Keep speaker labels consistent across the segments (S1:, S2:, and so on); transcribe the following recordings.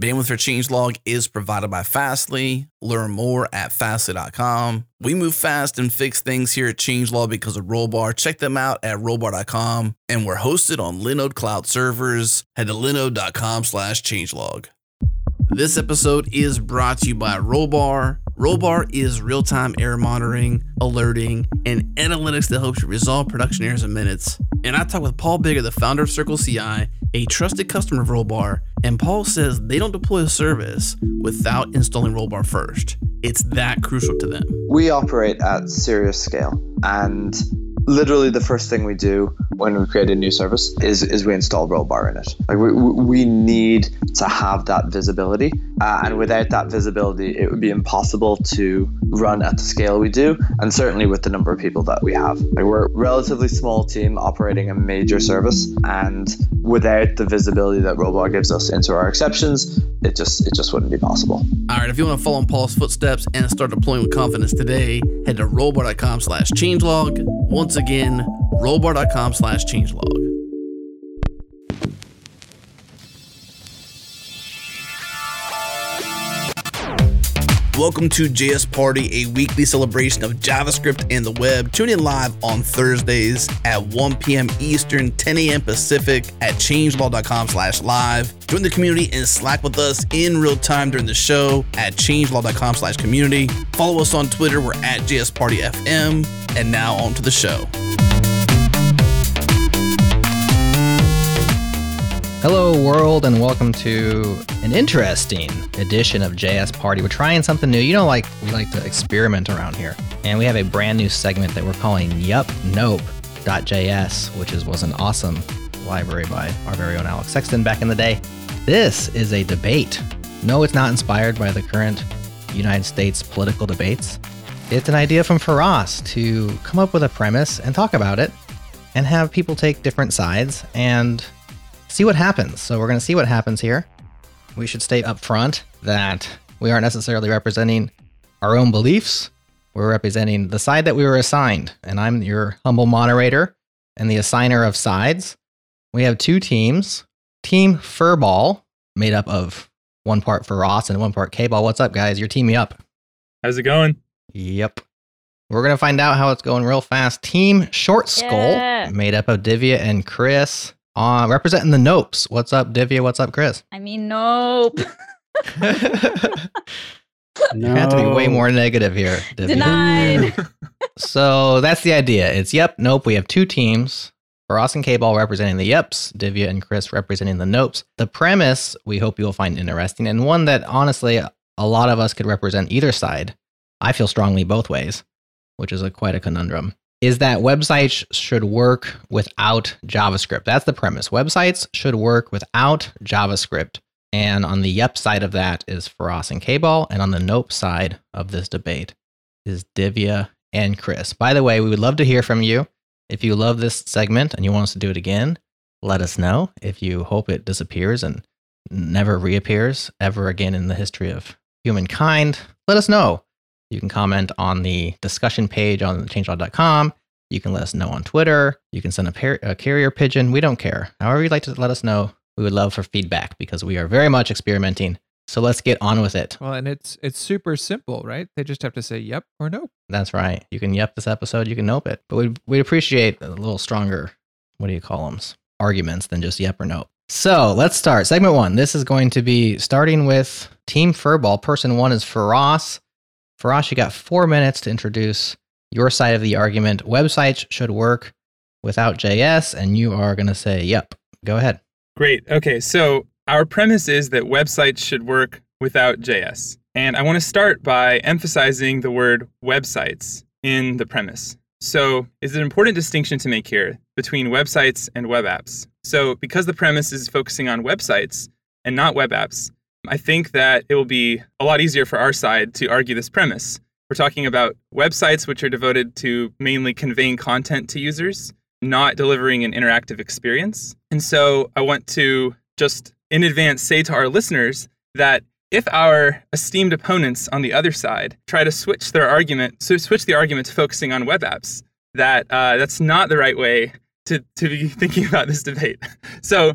S1: Bandwidth for Changelog is provided by Fastly. Learn more at fastly.com. We move fast and fix things here at Changelog because of Rollbar. Check them out at rollbar.com. And we're hosted on Linode Cloud servers. Head to linode.com slash changelog. This episode is brought to you by Rollbar. Rollbar is real time error monitoring, alerting, and analytics that helps you resolve production errors in minutes. And I talked with Paul Biggar, the founder of Circle CI, a trusted customer of Rollbar, and Paul says they don't deploy a service without installing Rollbar first. It's that crucial to them.
S2: We operate at serious scale, and literally the first thing we do when we create a new service is, is we install rollbar in it. Like we, we need to have that visibility. Uh, and without that visibility it would be impossible to run at the scale we do and certainly with the number of people that we have. Like we're a relatively small team operating a major service and without the visibility that rollbar gives us into our exceptions it just it just wouldn't be possible.
S1: All right if you want to follow in paul's footsteps and start deploying with confidence today head to rollbar.com slash changelog. Once again, rollbar.com slash changelog. Welcome to JS Party, a weekly celebration of JavaScript and the web. Tune in live on Thursdays at 1 p.m. Eastern, 10 a.m. Pacific at changelog.com slash live. Join the community and Slack with us in real time during the show at changelog.com slash community. Follow us on Twitter. We're at JS Party FM. And now on to the show.
S3: Hello, world, and welcome to an interesting edition of JS Party. We're trying something new. You know, like we like to experiment around here, and we have a brand new segment that we're calling Yup Nope.js, which is was an awesome library by our very own Alex Sexton back in the day. This is a debate. No, it's not inspired by the current United States political debates. It's an idea from Feross to come up with a premise and talk about it, and have people take different sides and see what happens. So we're going to see what happens here. We should state up front that we aren't necessarily representing our own beliefs. We're representing the side that we were assigned, and I'm your humble moderator and the assigner of sides. We have two teams. Team Furball, made up of one part Feross and one part K-Ball. What's up, guys? You're teaming up.
S4: How's it going?
S3: Yep. We're gonna find out how it's going real fast. Team Short Skull,
S5: Yeah.
S3: made up of Divya and Chris. Uh, representing the Nopes. What's up, Divya? What's up, Chris?
S5: I mean, nope.
S3: You have to be way more negative here. Divya.
S5: Denied.
S3: So that's the idea. It's yep, nope. We have two teams. Ross and K-Ball representing the yeps, Divya and Chris representing the nopes. The premise we hope you'll find interesting and one that honestly a lot of us could represent either side. I feel strongly both ways, which is a, quite a conundrum. Is that websites should work without JavaScript. That's the premise. Websites should work without JavaScript. And on the yep side of that is Feross and K-Ball, and on the nope side of this debate is Divya and Chris. By the way, we would love to hear from you. If you love this segment and you want us to do it again, let us know. If you hope it disappears and never reappears ever again in the history of humankind, let us know. You can comment on the discussion page on changelog.com. You can let us know on Twitter. You can send a, par- a carrier pigeon. We don't care. However, you'd like to let us know, we would love for feedback because we are very much experimenting. So let's get on with it.
S4: Well, and it's it's super simple, right? They just have to say yep or no.
S3: That's right. You can yep this episode, you can nope it. But we'd, we'd appreciate a little stronger, what do you call them? Arguments than just yep or nope. So let's start. Segment one. This is going to be starting with Team Furball. Person one is Feross. Feross, you got four minutes to introduce your side of the argument. Websites should work without JS, and you are going to say yep. Go ahead.
S4: Great. Okay, so our premise is that websites should work without JS. And I want to start by emphasizing the word websites in the premise. So, is an important distinction to make here between websites and web apps. So, because the premise is focusing on websites and not web apps, I think that it will be a lot easier for our side to argue this premise. We're talking about websites which are devoted to mainly conveying content to users, not delivering an interactive experience. And so I want to just in advance say to our listeners that if our esteemed opponents on the other side try to switch their argument, so switch the argument to focusing on web apps, that uh, that's not the right way to, to be thinking about this debate. So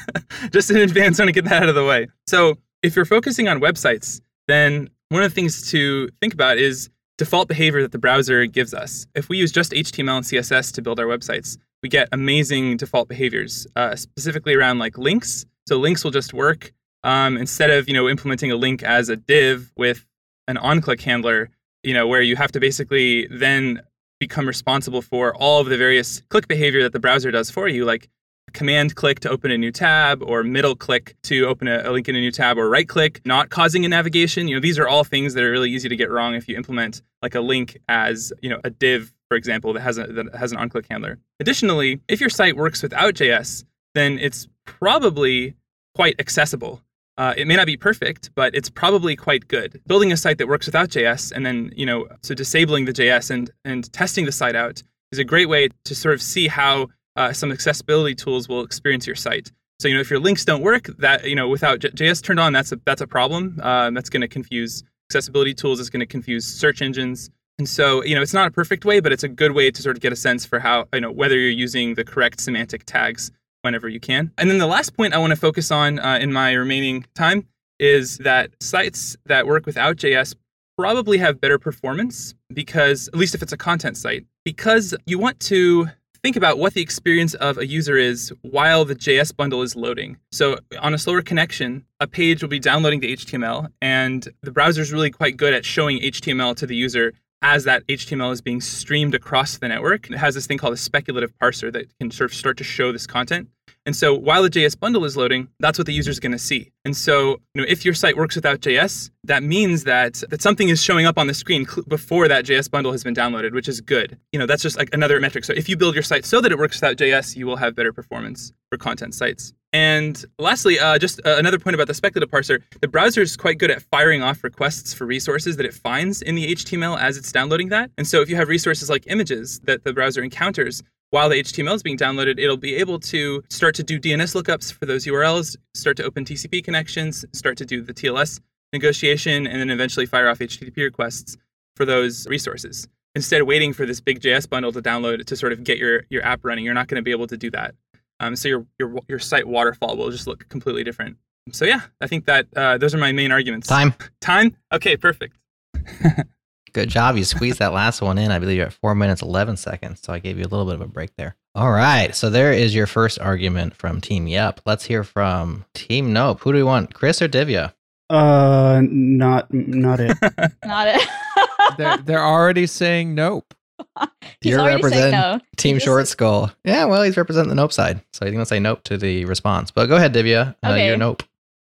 S4: just in advance, I want to get that out of the way. So if you're focusing on websites, then one of the things to think about is default behavior that the browser gives us. If we use just HTML and CSS to build our websites, we get amazing default behaviors, uh, specifically around like links. So links will just work um, instead of you know implementing a link as a div with an on-click handler, you know where you have to basically then become responsible for all of the various click behavior that the browser does for you, like command click to open a new tab or middle click to open a, a, link in a new tab or right click not causing a navigation. You know these are all things that are really easy to get wrong if you implement like a link as you know a div for example that has a that has an onclick handler. Additionally if your site works without js then it's probably quite accessible. Uh, it may not be perfect, but it's probably quite good. Building a site that works without JS and then, you know, so disabling the JS and, and testing the site out is a great way to sort of see how uh, some accessibility tools will experience your site. So you know if your links don't work, that you know without J- JS turned on, that's a that's a problem. Um, that's going to confuse accessibility tools. It's going to confuse search engines. And so you know it's not a perfect way, but it's a good way to sort of get a sense for how you know whether you're using the correct semantic tags whenever you can. And then the last point I want to focus on uh, in my remaining time is that sites that work without JS probably have better performance because at least if it's a content site because you want to think about what the experience of a user is while the JS bundle is loading. So on a slower connection, a page will be downloading the HTML, and the browser is really quite good at showing HTML to the user as that HTML is being streamed across the network. It has this thing called a speculative parser that can sort of start to show this content. And so while the JS bundle is loading, that's what the user is going to see. And so, you know, if your site works without JS, that means that that something is showing up on the screen cl- before that JS bundle has been downloaded, which is good. You know, that's just like another metric. So if you build your site so that it works without JS, you will have better performance for content sites. And lastly, uh, just uh, another point about the speculative parser. The browser is quite good at firing off requests for resources that it finds in the HTML as it's downloading that. And so if you have resources like images that the browser encounters, while the HTML is being downloaded, it'll be able to start to do DNS lookups for those URLs, start to open TCP connections, start to do the TLS negotiation, and then eventually fire off HTTP requests for those resources. Instead of waiting for this big JS bundle to download to sort of get your, your app running, you're not going to be able to do that. Um, so your, your your site waterfall will just look completely different. So yeah, I think that uh, those are my main arguments.
S3: Time.
S4: Time. Okay, perfect.
S3: Good job. You squeezed that last one in. I believe you're at four minutes, 11 seconds. So I gave you a little bit of a break there. All right. So there is your first argument from Team Yep. Let's hear from Team Nope. Who do we want, Chris or Divya?
S6: Uh, not not it.
S5: Not it.
S7: they're, they're already saying nope.
S5: He's
S3: You're
S5: saying
S3: representing
S5: no.
S3: Team
S5: just-
S3: Short Skull. Yeah, well, he's representing the Nope side. So he's going to say nope to the response. But go ahead, Divya. Uh,
S5: Okay.
S3: You're Nope.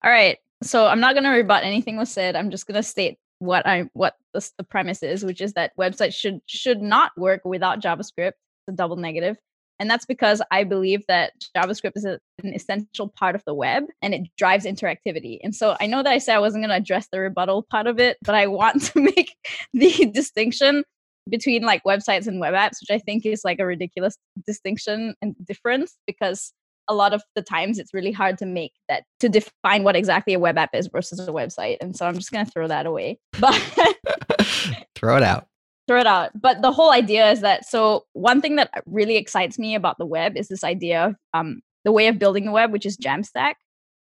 S5: All right. So I'm not going to rebut anything was said. I'm just going to state what I what the, the premise is, which is that websites should should not work without JavaScript. It's a double. And that's because I believe that JavaScript is a, an essential part of the web and it drives interactivity. And so I know that I said I wasn't going to address the rebuttal part of it, but I want to make the distinction between like websites and web apps, which I think is like a ridiculous distinction and difference because a lot of the times it's really hard to make that to define what exactly a web app is versus a website. And so I'm just going to throw that away. But
S3: Throw it out.
S5: throw it out. But the whole idea is that so one thing that really excites me about the web is this idea of um, the way of building the web, which is Jamstack.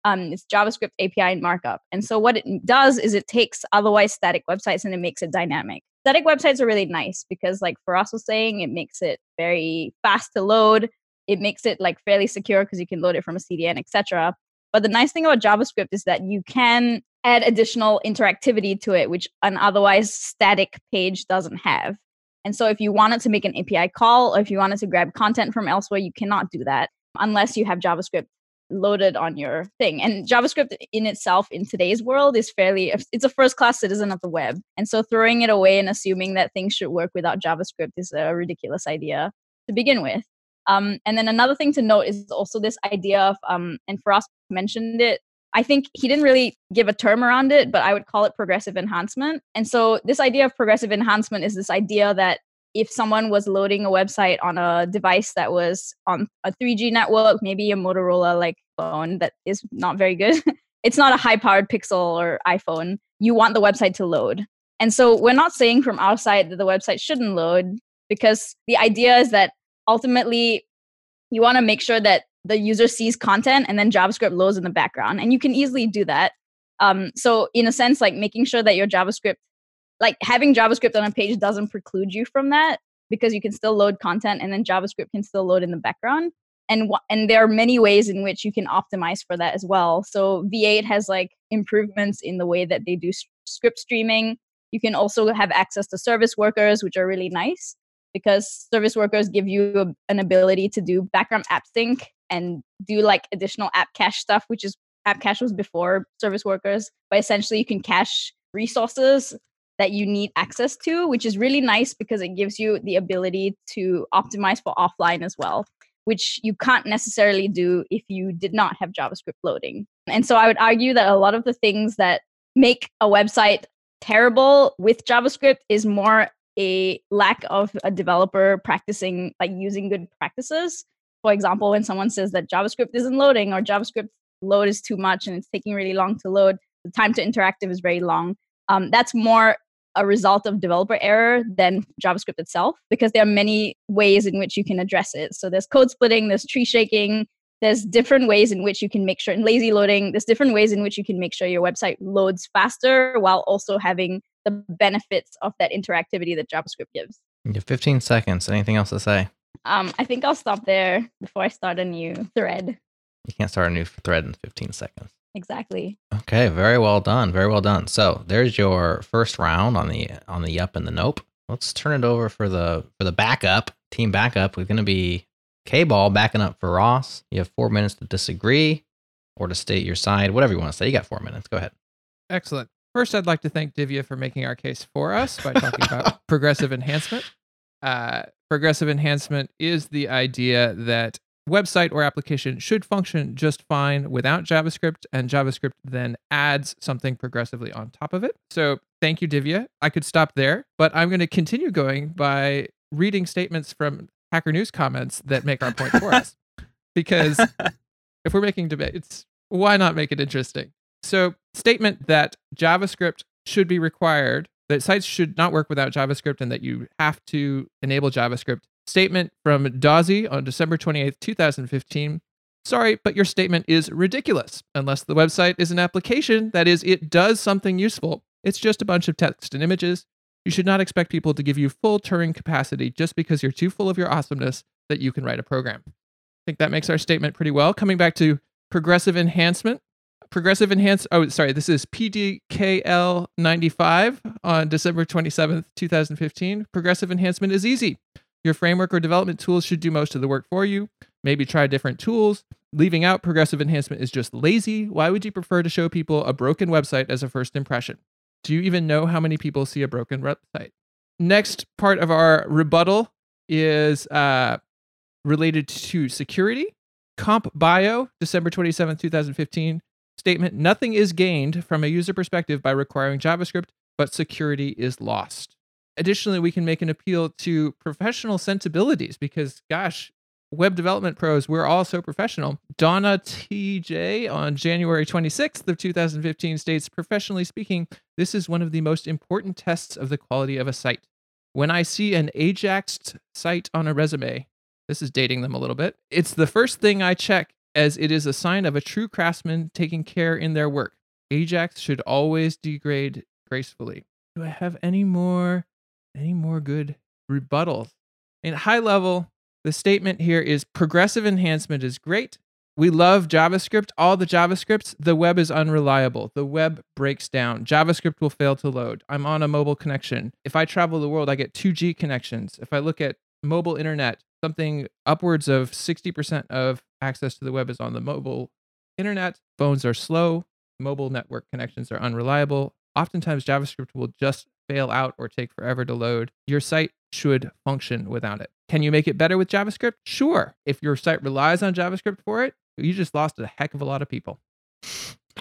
S5: Um, it's JavaScript API and markup. And so what it does is it takes otherwise static websites and it makes it dynamic. Static websites are really nice because, like for Feross was saying, it makes it very fast to load. It makes it like fairly secure because you can load it from a CDN, etc. But the nice thing about JavaScript is that you can add additional interactivity to it, which an otherwise static page doesn't have. And so if you wanted to make an API call or if you wanted to grab content from elsewhere, you cannot do that unless you have JavaScript loaded on your thing. And JavaScript in itself in today's world is fairly it's a first class citizen of the web. And so throwing it away and assuming that things should work without JavaScript is a ridiculous idea to begin with. Um, and then another thing to note is also this idea of um, and Feross mentioned it I think he didn't really give a term around it, but I would call it progressive enhancement. And so, this idea of progressive enhancement is this idea that if someone was loading a website on a device that was on a 3G network, maybe a Motorola like phone that is not very good, it's not a high powered Pixel or iPhone, you want the website to load. And so, we're not saying from our side that the website shouldn't load because the idea is that ultimately you want to make sure that the user sees content and then JavaScript loads in the background. And you can easily do that. Um, so in a sense, like making sure that your JavaScript, like having JavaScript on a page doesn't preclude you from that because you can still load content and then JavaScript can still load in the background. And and there are many ways in which you can optimize for that as well. So V8 has like improvements in the way that they do script streaming. You can also have access to service workers, which are really nice because service workers give you a, an ability to do background app sync and do like additional app cache stuff, which is app cache was before service workers, but essentially you can cache resources that you need access to, which is really nice because it gives you the ability to optimize for offline as well, which you can't necessarily do if you did not have JavaScript loading. And so I would argue that a lot of the things that make a website terrible with JavaScript is more a lack of a developer practicing like using good practices. For example, when someone says that JavaScript isn't loading or JavaScript load is too much and it's taking really long to load, the time to interactive is very long. Um, that's more a result of developer error than JavaScript itself because there are many ways in which you can address it. So there's code splitting, there's tree shaking, there's different ways in which you can make sure in lazy loading, there's different ways in which you can make sure your website loads faster while also having the benefits of that interactivity that JavaScript gives.
S3: You have 15 seconds. Anything else to say?
S5: Um, I think I'll stop there before I start a new thread.
S3: You can't start a new thread in 15 seconds.
S5: Exactly.
S3: Okay, very well done. Very well done. So there's your first round on the on the yup and the nope. Let's turn it over for the for the backup team backup. We're gonna be K ball backing up for Ross. You have four minutes to disagree or to state your side, whatever you want to say. You got four minutes. Go ahead.
S7: Excellent. First, I'd like to thank Divya for making our case for us by talking about progressive enhancement. Uh, progressive enhancement is the idea that website or application should function just fine without JavaScript, and JavaScript then adds something progressively on top of it. So, thank you, Divya. I could stop there, but I'm going to continue going by reading statements from Hacker News comments that make our point for us. Because if we're making debates, why not make it interesting? So, statement that JavaScript should be required, that sites should not work without JavaScript, and that you have to enable JavaScript. Statement from Dawsey on December 28th, 2015. Sorry, but your statement is ridiculous. Unless the website is an application, that is, it does something useful. It's just a bunch of text and images. You should not expect people to give you full Turing capacity just because you're too full of your awesomeness that you can write a program. I think that makes our statement pretty well. Coming back to progressive enhancement. Progressive enhance. Oh, sorry. This is PDKL 95 on December 27th, 2015. Progressive enhancement is easy. Your framework or development tools should do most of the work for you. Maybe try different tools. Leaving out progressive enhancement is just lazy. Why would you prefer to show people a broken website as a first impression? Do you even know how many people see a broken website? Next part of our rebuttal is uh, related to security. Comp Bio, December 27, 2015 statement Nothing is gained from a user perspective by requiring JavaScript, but security is lost. Additionally, we can make an appeal to professional sensibilities because, gosh, web development pros, we're all so professional. Donna TJ on January 26th of 2015 states, professionally speaking, this is one of the most important tests of the quality of a site. When I see an Ajaxed site on a resume, this is dating them a little bit. It's the first thing I check as it is a sign of a true craftsman taking care in their work. Ajax should always degrade gracefully. Do I have any more any more good rebuttals? In high level, the statement here is progressive enhancement is great. We love JavaScript. All the JavaScripts, the web is unreliable. The web breaks down. JavaScript will fail to load. I'm on a mobile connection. If I travel the world, I get 2G connections. If I look at mobile internet, something upwards of 60% of access to the web is on the mobile internet. Phones are slow. Mobile network connections are unreliable. Oftentimes, JavaScript will just fail out or take forever to load. Your site should function without it. Can you make it better with JavaScript? Sure. If your site relies on JavaScript for it, you just lost a heck of a lot of people.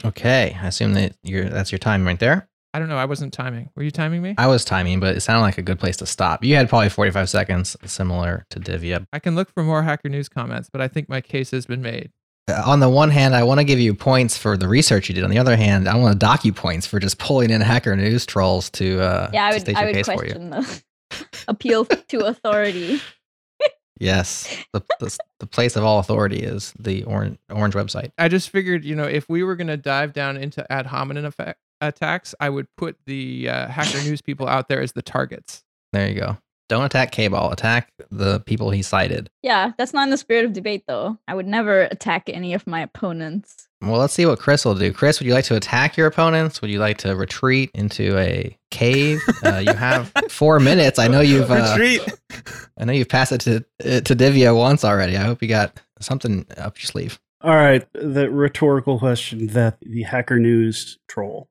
S3: Okay, I assume that that's your time right there.
S7: I don't know. I wasn't timing. Were you timing me?
S3: I was timing, but it sounded like a good place to stop. You had probably 45 seconds, similar to Divya.
S7: I can look for more Hacker News comments, but I think my case has been made.
S3: Uh, On the one hand, I want to give you points for the research you did. On the other hand, I want to dock you points for just pulling in Hacker News trolls to uh,
S5: Yeah, I
S3: to
S5: would
S3: state
S5: I would
S3: case for you.
S5: question the appeal to authority.
S3: Yes, the, the the place of all authority is the orange orange website.
S7: I just figured, you know, if we were going to dive down into ad hominem effect, attacks, I would put the uh, hacker news people out there as the targets.
S3: There you go. Don't attack K-Ball. Attack the people he cited.
S5: Yeah, that's not in the spirit of debate, though. I would never attack any of my opponents.
S3: Well, let's see what Chris will do. Chris, would you like to attack your opponents? Would you like to retreat into a cave? Uh, you have four minutes. I know you've uh,
S4: Retreat.
S3: I know you've passed it to uh, to Divya once already. I hope you got something up your sleeve.
S6: All right, the rhetorical question that the Hacker News troll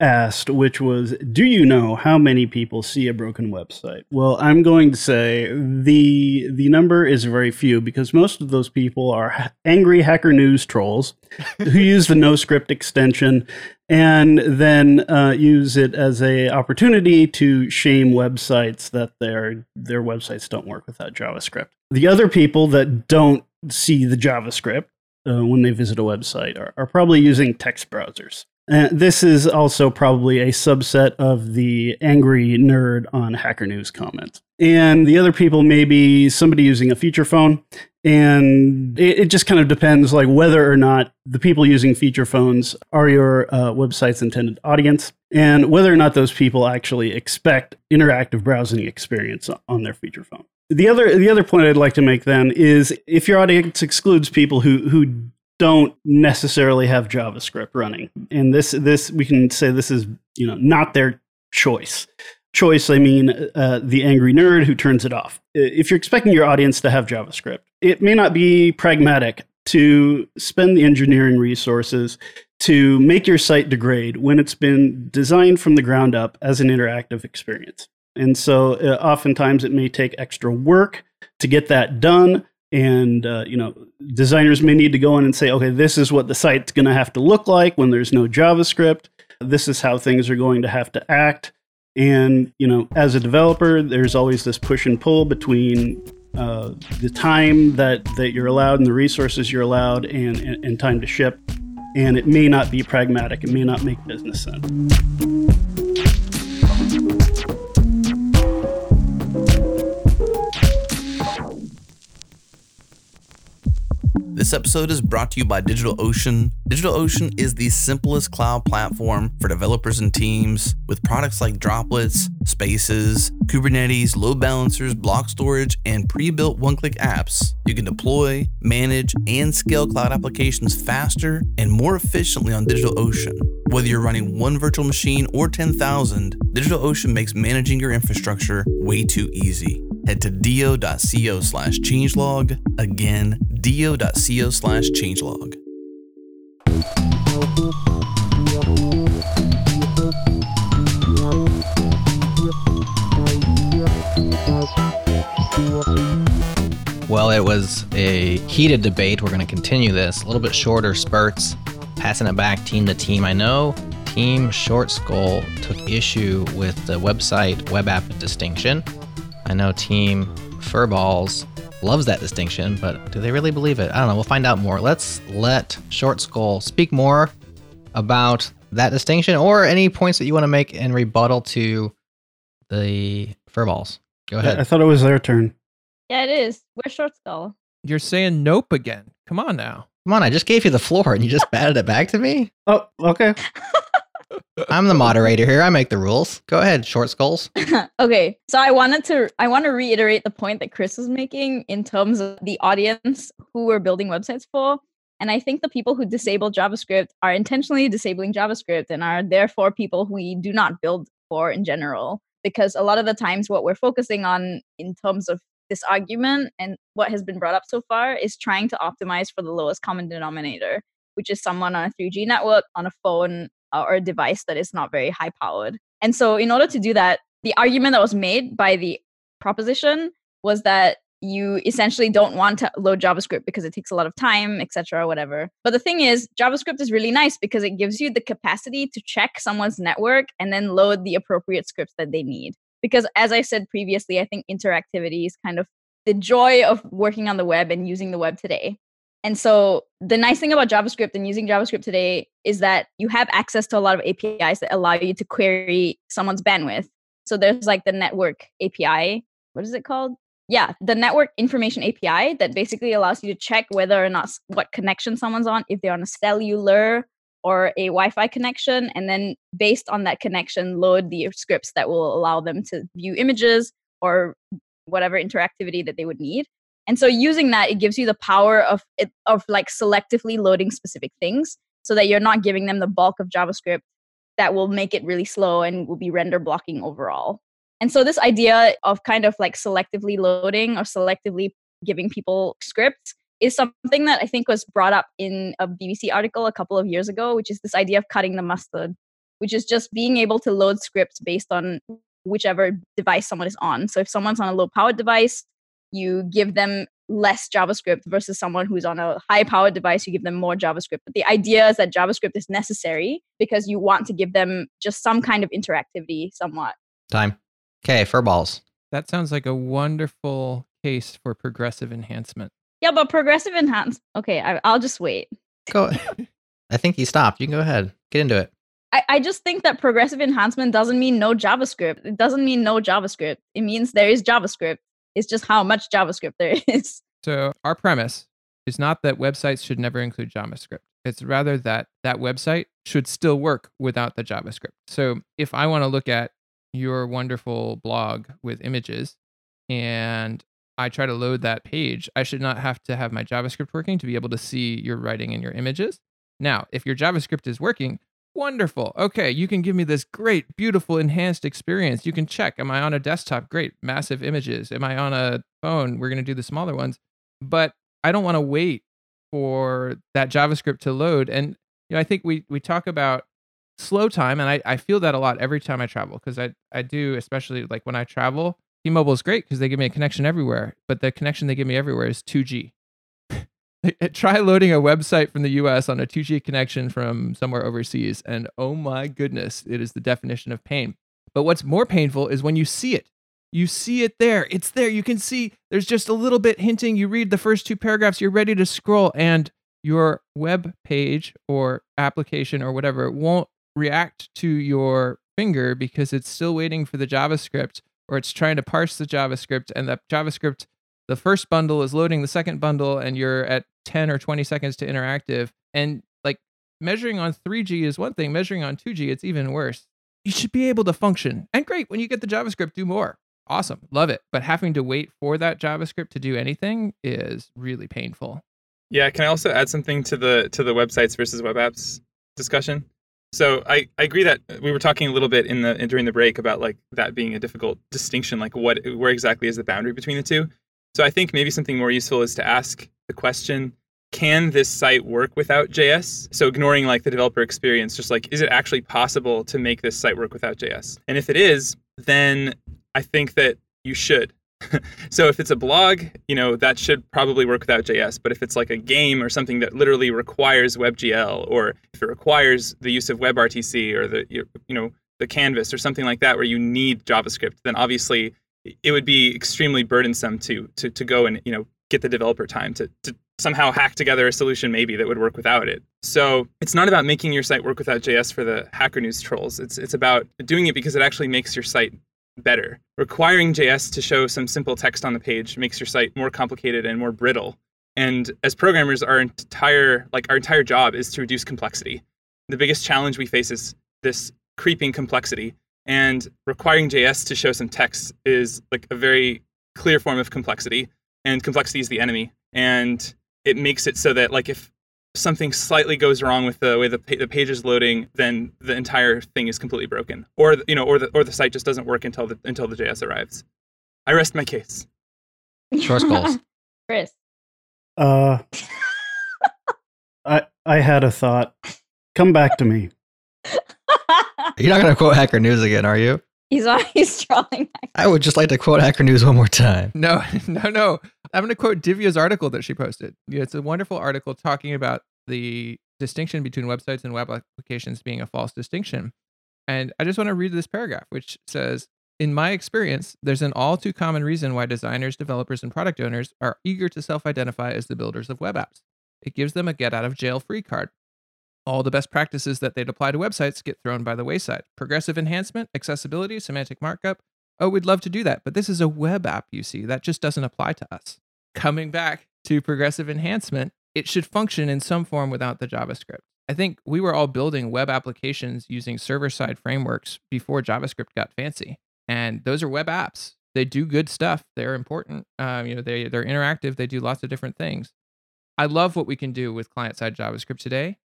S6: asked, which was, "Do you know how many people see a broken website?" Well, I'm going to say the the number is very few because most of those people are angry Hacker News trolls who use the NoScript extension and then uh, use it as a opportunity to shame websites that their their websites don't work without JavaScript. The other people that don't see the JavaScript uh, when they visit a website are, are probably using text browsers. Uh, this is also probably a subset of the angry nerd on Hacker News comments. And the other people may be somebody using a feature phone. And it, it just kind of depends, like whether or not the people using feature phones are your uh, website's intended audience, and whether or not those people actually expect interactive browsing experience on their feature phone. The other the other point I'd like to make then is if your audience excludes people who who don't necessarily have JavaScript running, and this this we can say this is you know not their choice. Choice, I mean uh, the angry nerd who turns it off. If you're expecting your audience to have JavaScript, it may not be pragmatic to spend the engineering resources to make your site degrade when it's been designed from the ground up as an interactive experience. And so uh, oftentimes it may take extra work to get that done. And, uh, you know, designers may need to go in and say, okay, this is what the site's going to have to look like when there's no JavaScript. This is how things are going to have to act. And, you know, as a developer, there's always this push and pull between uh, the time that, that you're allowed and the resources you're allowed and, and, and time to ship. And it may not be pragmatic, it may not make business sense.
S1: This episode is brought to you by DigitalOcean. DigitalOcean is the simplest cloud platform for developers and teams with products like Droplets, Spaces, Kubernetes, load balancers, block storage, and pre built one click apps. You can deploy, manage, and scale cloud applications faster and more efficiently on DigitalOcean. Whether you're running one virtual machine or 10,000, DigitalOcean makes managing your infrastructure way too easy. Head to do.co slash changelog. Again, do.co slash changelog.
S3: Well, it was a heated debate. We're going to continue this a little bit shorter spurts, passing it back team to team. I know Team Short Skull took issue with the website web app distinction. I know Team Furballs loves that distinction, but do they really believe it? I don't know. We'll find out more. Let's let Short Skull speak more about that distinction or any points that you want to make in rebuttal to the Furballs. Go ahead.
S6: I thought it was their turn.
S5: Yeah, it is. We're short skull.
S7: You're saying nope again. Come on now.
S3: Come on, I just gave you the floor and you just batted it back to me.
S6: Oh, okay.
S3: I'm the moderator here. I make the rules. Go ahead, short skulls.
S5: okay, so I wanted to I want to reiterate the point that Chris was making in terms of the audience who we're building websites for. And I think the people who disable JavaScript are intentionally disabling JavaScript and are therefore people who we do not build for in general. Because a lot of the times, what we're focusing on in terms of this argument and what has been brought up so far is trying to optimize for the lowest common denominator, which is someone on a 3G network, on a phone, uh, or a device that is not very high powered. And so, in order to do that, the argument that was made by the proposition was that you essentially don't want to load JavaScript because it takes a lot of time, etc., whatever. But the thing is, JavaScript is really nice because it gives you the capacity to check someone's network and then load the appropriate scripts that they need. Because as I said previously, I think interactivity is kind of the joy of working on the web and using the web today. And so the nice thing about JavaScript and using JavaScript today is that you have access to a lot of APIs that allow you to query someone's bandwidth. So there's like the network API. What is it called? yeah, the network information API that basically allows you to check whether or not what connection someone's on, if they're on a cellular or a Wi-Fi connection, and then based on that connection, load the scripts that will allow them to view images or whatever interactivity that they would need. And so using that, it gives you the power of it, of like selectively loading specific things so that you're not giving them the bulk of JavaScript that will make it really slow and will be render blocking overall. And so this idea of kind of like selectively loading or selectively giving people scripts is something that I think was brought up in a BBC article a couple of years ago, which is this idea of cutting the mustard, which is just being able to load scripts based on whichever device someone is on. So if someone's on a low powered device, you give them less JavaScript versus someone who's on a high powered device, you give them more JavaScript. But the idea is that JavaScript is necessary because you want to give them just some kind of interactivity somewhat.
S3: Time. Okay, furballs.
S7: That sounds like a wonderful case for progressive enhancement.
S5: Yeah, but progressive enhance. Okay, I, I'll just wait.
S3: Go. I think he stopped. You can go ahead. Get into it.
S5: I, I just think that progressive enhancement doesn't mean no JavaScript. It doesn't mean no JavaScript. It means there is JavaScript. It's just how much JavaScript there is.
S7: So our premise is not that websites should never include JavaScript. It's rather that that website should still work without the JavaScript. So if I want to look at your wonderful blog with images and I try to load that page, I should not have to have my JavaScript working to be able to see your writing and your images. Now, if your JavaScript is working, wonderful. Okay, you can give me this great, beautiful, enhanced experience. You can check Am I on a desktop? Great, massive images. Am I on a phone? We're going to do the smaller ones. But I don't want to wait for that JavaScript to load. And you know, I think we we talk about slow time, and I, I feel that a lot every time I travel because I, I do, especially like when I travel. T-Mobile is great because they give me a connection everywhere, but the connection they give me everywhere is 2G. Try loading a website from the US on a 2G connection from somewhere overseas, and oh my goodness, it is the definition of pain. But what's more painful is when you see it. You see it there. It's there. You can see there's just a little bit hinting. You read the first two paragraphs, you're ready to scroll, and your web page or application or whatever won't react to your finger because it's still waiting for the JavaScript or it's trying to parse the JavaScript and the JavaScript the first bundle is loading the second bundle and you're at 10 or 20 seconds to interactive. And like measuring on 3G is one thing measuring on 2G it's even worse. You should be able to function. And great when you get the JavaScript do more. Awesome love it. But having to wait for that JavaScript to do anything is really painful.
S4: Yeah can I also add something to the to the websites versus web apps discussion? So I, I agree that we were talking a little bit in the in, during the break about like that being a difficult distinction, like what where exactly is the boundary between the two. So I think maybe something more useful is to ask the question, can this site work without JS? So ignoring like the developer experience, just like is it actually possible to make this site work without JS? And if it is, then I think that you should. so if it's a blog, you know, that should probably work without JS. But if it's like a game or something that literally requires WebGL, or if it requires the use of WebRTC or the you know the Canvas or something like that, where you need JavaScript, then obviously it would be extremely burdensome to to to go and you know get the developer time to to somehow hack together a solution maybe that would work without it. So it's not about making your site work without JS for the Hacker News trolls. It's it's about doing it because it actually makes your site better. Requiring JS to show some simple text on the page makes your site more complicated and more brittle. And as programmers, our entire like our entire job is to reduce complexity. The biggest challenge we face is this creeping complexity. And requiring JS to show some text is like a very clear form of complexity. And complexity is the enemy. And it makes it so that like if something slightly goes wrong with the way the, the page is loading, then the entire thing is completely broken, or you know, or the or the site just doesn't work until the until the JS arrives. I rest my case.
S3: Short goals.
S5: Chris.
S6: Uh, I I had a thought. Come back to me.
S3: You're not going to quote Hacker News again, are you?
S5: he's on. He's trolling.
S3: I would just like to quote Hacker News one more time.
S7: No, no, no. I'm going to quote Divya's article that she posted. Yeah, It's a wonderful article talking about the distinction between websites and web applications being a false distinction. And I just want to read this paragraph, which says In my experience, there's an all too common reason why designers, developers, and product owners are eager to self identify as the builders of web apps. It gives them a get out of jail free card. All the best practices that they'd apply to websites get thrown by the wayside. Progressive enhancement, accessibility, semantic markup, oh, we'd love to do that. But this is a web app, you see, that just doesn't apply to us. Coming back to progressive enhancement, it should function in some form without the JavaScript. I think we were all building web applications using server side frameworks before JavaScript got fancy. And those are web apps. They do good stuff. They're important. Um, you know, they, they're interactive. They do lots of different things. I love what we can do with client side JavaScript today,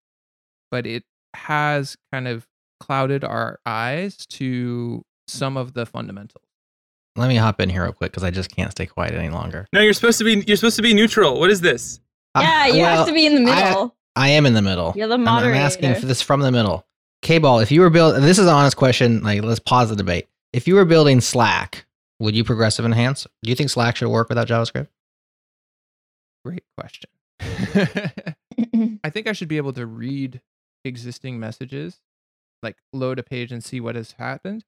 S7: but it has kind of clouded our eyes to some of the fundamentals.
S3: Let me hop in here real quick because I just can't stay quiet any longer.
S4: No, you're supposed to be you're supposed to be neutral. What is this?
S5: Yeah,
S3: Uh,
S5: you
S3: well,
S5: have to be in the middle.
S3: I am in the middle.
S5: You're the
S3: I'm- I'm asking for this from the middle. K-ball, if you were building, this is an honest question. Like, let's pause the debate. If you were building Slack, would you progressive enhance? Do you think Slack should work without JavaScript?
S7: Great question. I think I should be able to read existing messages, like load a page and see what has happened.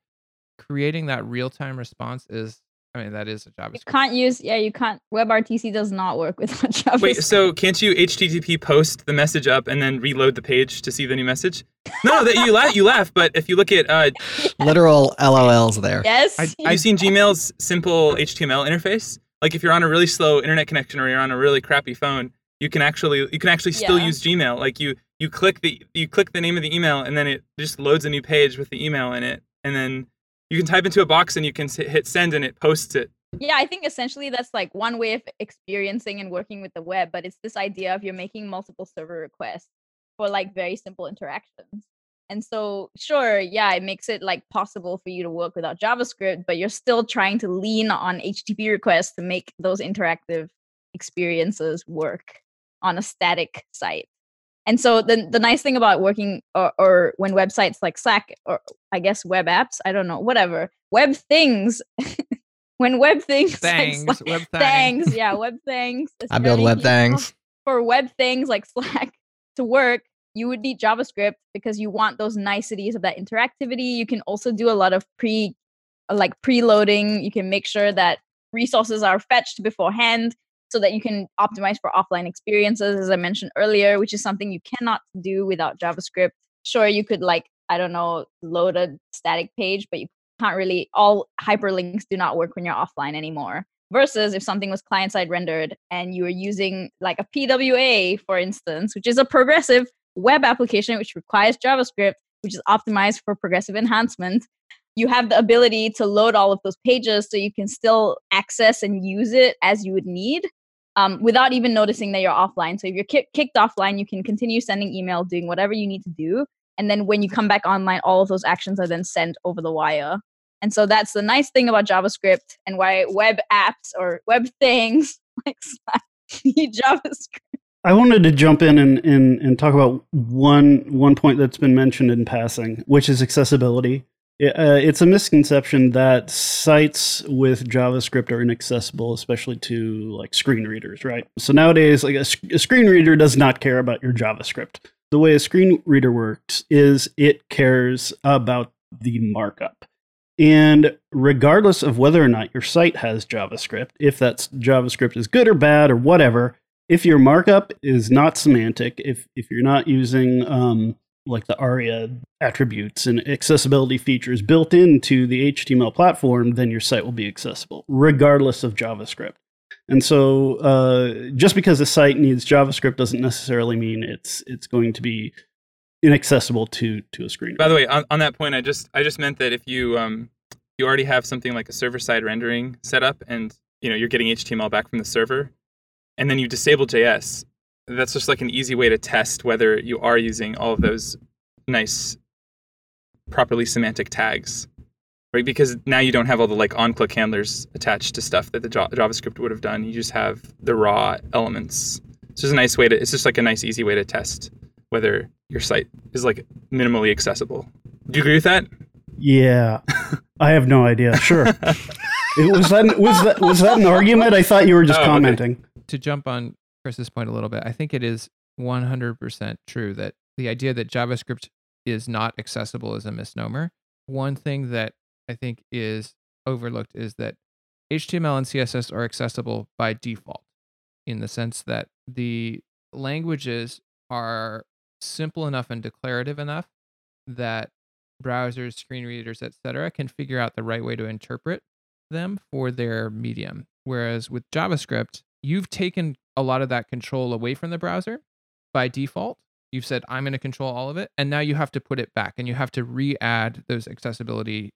S7: Creating that real time response is, I mean, that is a JavaScript.
S5: you can't use yeah, you can't WebRTC does not work without JavaScript.
S4: Wait, so can't you HTTP post the message up and then reload the page to see the new message? No, that you laugh, you laugh. But if you look at, uh,
S3: Literal LOLs there.
S5: yes.
S7: I-
S4: you've seen Gmail's simple HTML interface. Like if you're on a really slow internet connection or you're on a really crappy phone, you can actually you can actually still
S5: Yeah.
S4: use Gmail. Like you you click the you click the name of the email and then it just loads a new page with the email in it, and then you can type into a box and you can hit send and it posts it.
S5: yeah, I think essentially that's like one way of experiencing and working with the web, but it's this idea of you're making multiple server requests for like very simple interactions. And so, sure, yeah, it makes it like possible for you to work without JavaScript, but you're still trying to lean on HTTP requests to make those interactive experiences work on a static site. And so the the nice thing about working or, or when websites like Slack or I guess web apps, I don't know, whatever, web things when web things like Slack-
S7: web thang.
S5: things, yeah, web things.
S3: I build web things.
S5: For web things like Slack to work, you would need JavaScript because you want those niceties of that interactivity. You can also do a lot of pre like preloading. You can make sure that resources are fetched beforehand so that you can optimize for offline experiences as I mentioned earlier, which is something you cannot do without JavaScript. Sure, you could like I don't know, load a static page, but you can't really all hyperlinks do not work when you're offline anymore versus if something was client side rendered and you were using like a PWA, for instance, which is a progressive web application which requires JavaScript, which is optimized for progressive enhancement. You have the ability to load all of those pages so you can still access and use it as you would need um, without even noticing that you're offline. So if you're ki- kicked offline, you can continue sending email, doing whatever you need to do. And then when you come back online, all of those actions are then sent over the wire. And so that's the nice thing about JavaScript and why web apps or web things like Slack need JavaScript.
S6: I wanted to jump in and, and, and talk about one one point that's been mentioned in passing, which is accessibility. Uh, it's a misconception that sites with JavaScript are inaccessible, especially to like screen readers, right? So nowadays, like a, a screen reader does not care about your JavaScript. The way a screen reader works is it cares about the markup. And regardless of whether or not your site has JavaScript, if that JavaScript is good or bad or whatever, if your markup is not semantic, if if you're not using um, like the ARIA attributes and accessibility features built into the HTML platform, then your site will be accessible, regardless of JavaScript. And so, uh, just because a site needs JavaScript doesn't necessarily mean it's it's going to be inaccessible to to a screen.
S4: By the way, on, on that point, I just I just meant that if you um you already have something like a server side rendering set up, and you know you're getting HTML back from the server, and then you disable JS, that's just like an easy way to test whether you are using all of those nice, properly semantic tags, right? Because now you don't have all the like on-click handlers attached to stuff that the JavaScript would have done. You just have the raw elements. It's just a nice way to. It's just like a nice, easy way to test whether your site is like minimally accessible. Do you agree with that?
S6: Yeah, I have no idea. Sure, it, was that was that was that an argument? I thought you were just
S4: Oh, okay.
S6: commenting.
S7: to jump on Chris's point a little bit, I think it is 100% true that the idea that JavaScript is not accessible is a misnomer. One thing that I think is overlooked is that HTML and CSS are accessible by default in the sense that the languages are simple enough and declarative enough that browsers, screen readers, etc., can figure out the right way to interpret them for their medium. Whereas with JavaScript, you've taken a lot of that control away from the browser by default. You've said, I'm going to control all of it. And now you have to put it back and you have to re add those accessibility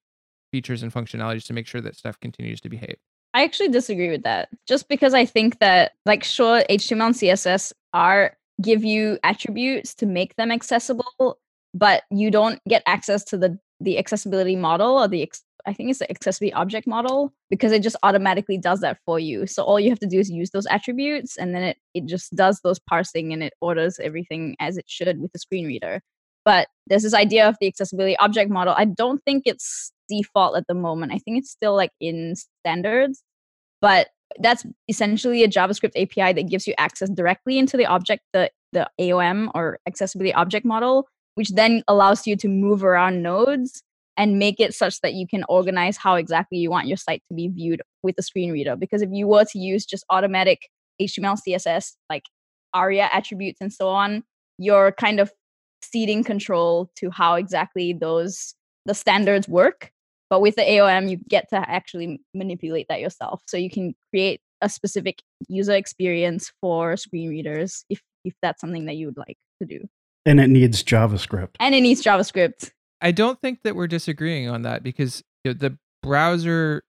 S7: features and functionalities to make sure that stuff continues to behave.
S5: I actually disagree with that. Just because I think that, like, sure, HTML and CSS are give you attributes to make them accessible, but you don't get access to the the accessibility model or the I think it's the accessibility object model because it just automatically does that for you. So all you have to do is use those attributes and then it it just does those parsing and it orders everything as it should with the screen reader. But there's this idea of the accessibility object model. I don't think it's default at the moment. I think it's still like in standards, but that's essentially a JavaScript API that gives you access directly into the object, the the AOM or accessibility object model, which then allows you to move around nodes and make it such that you can organize how exactly you want your site to be viewed with the screen reader. Because if you were to use just automatic HTML, CSS, like ARIA attributes and so on, you're kind of ceding control to how exactly those the standards work. But with the AOM, you get to actually manipulate that yourself. So you can create a specific user experience for screen readers if if that's something that you would like to do.
S6: And it needs JavaScript.
S5: And it needs JavaScript.
S7: I don't think that we're disagreeing on that because you know, the browser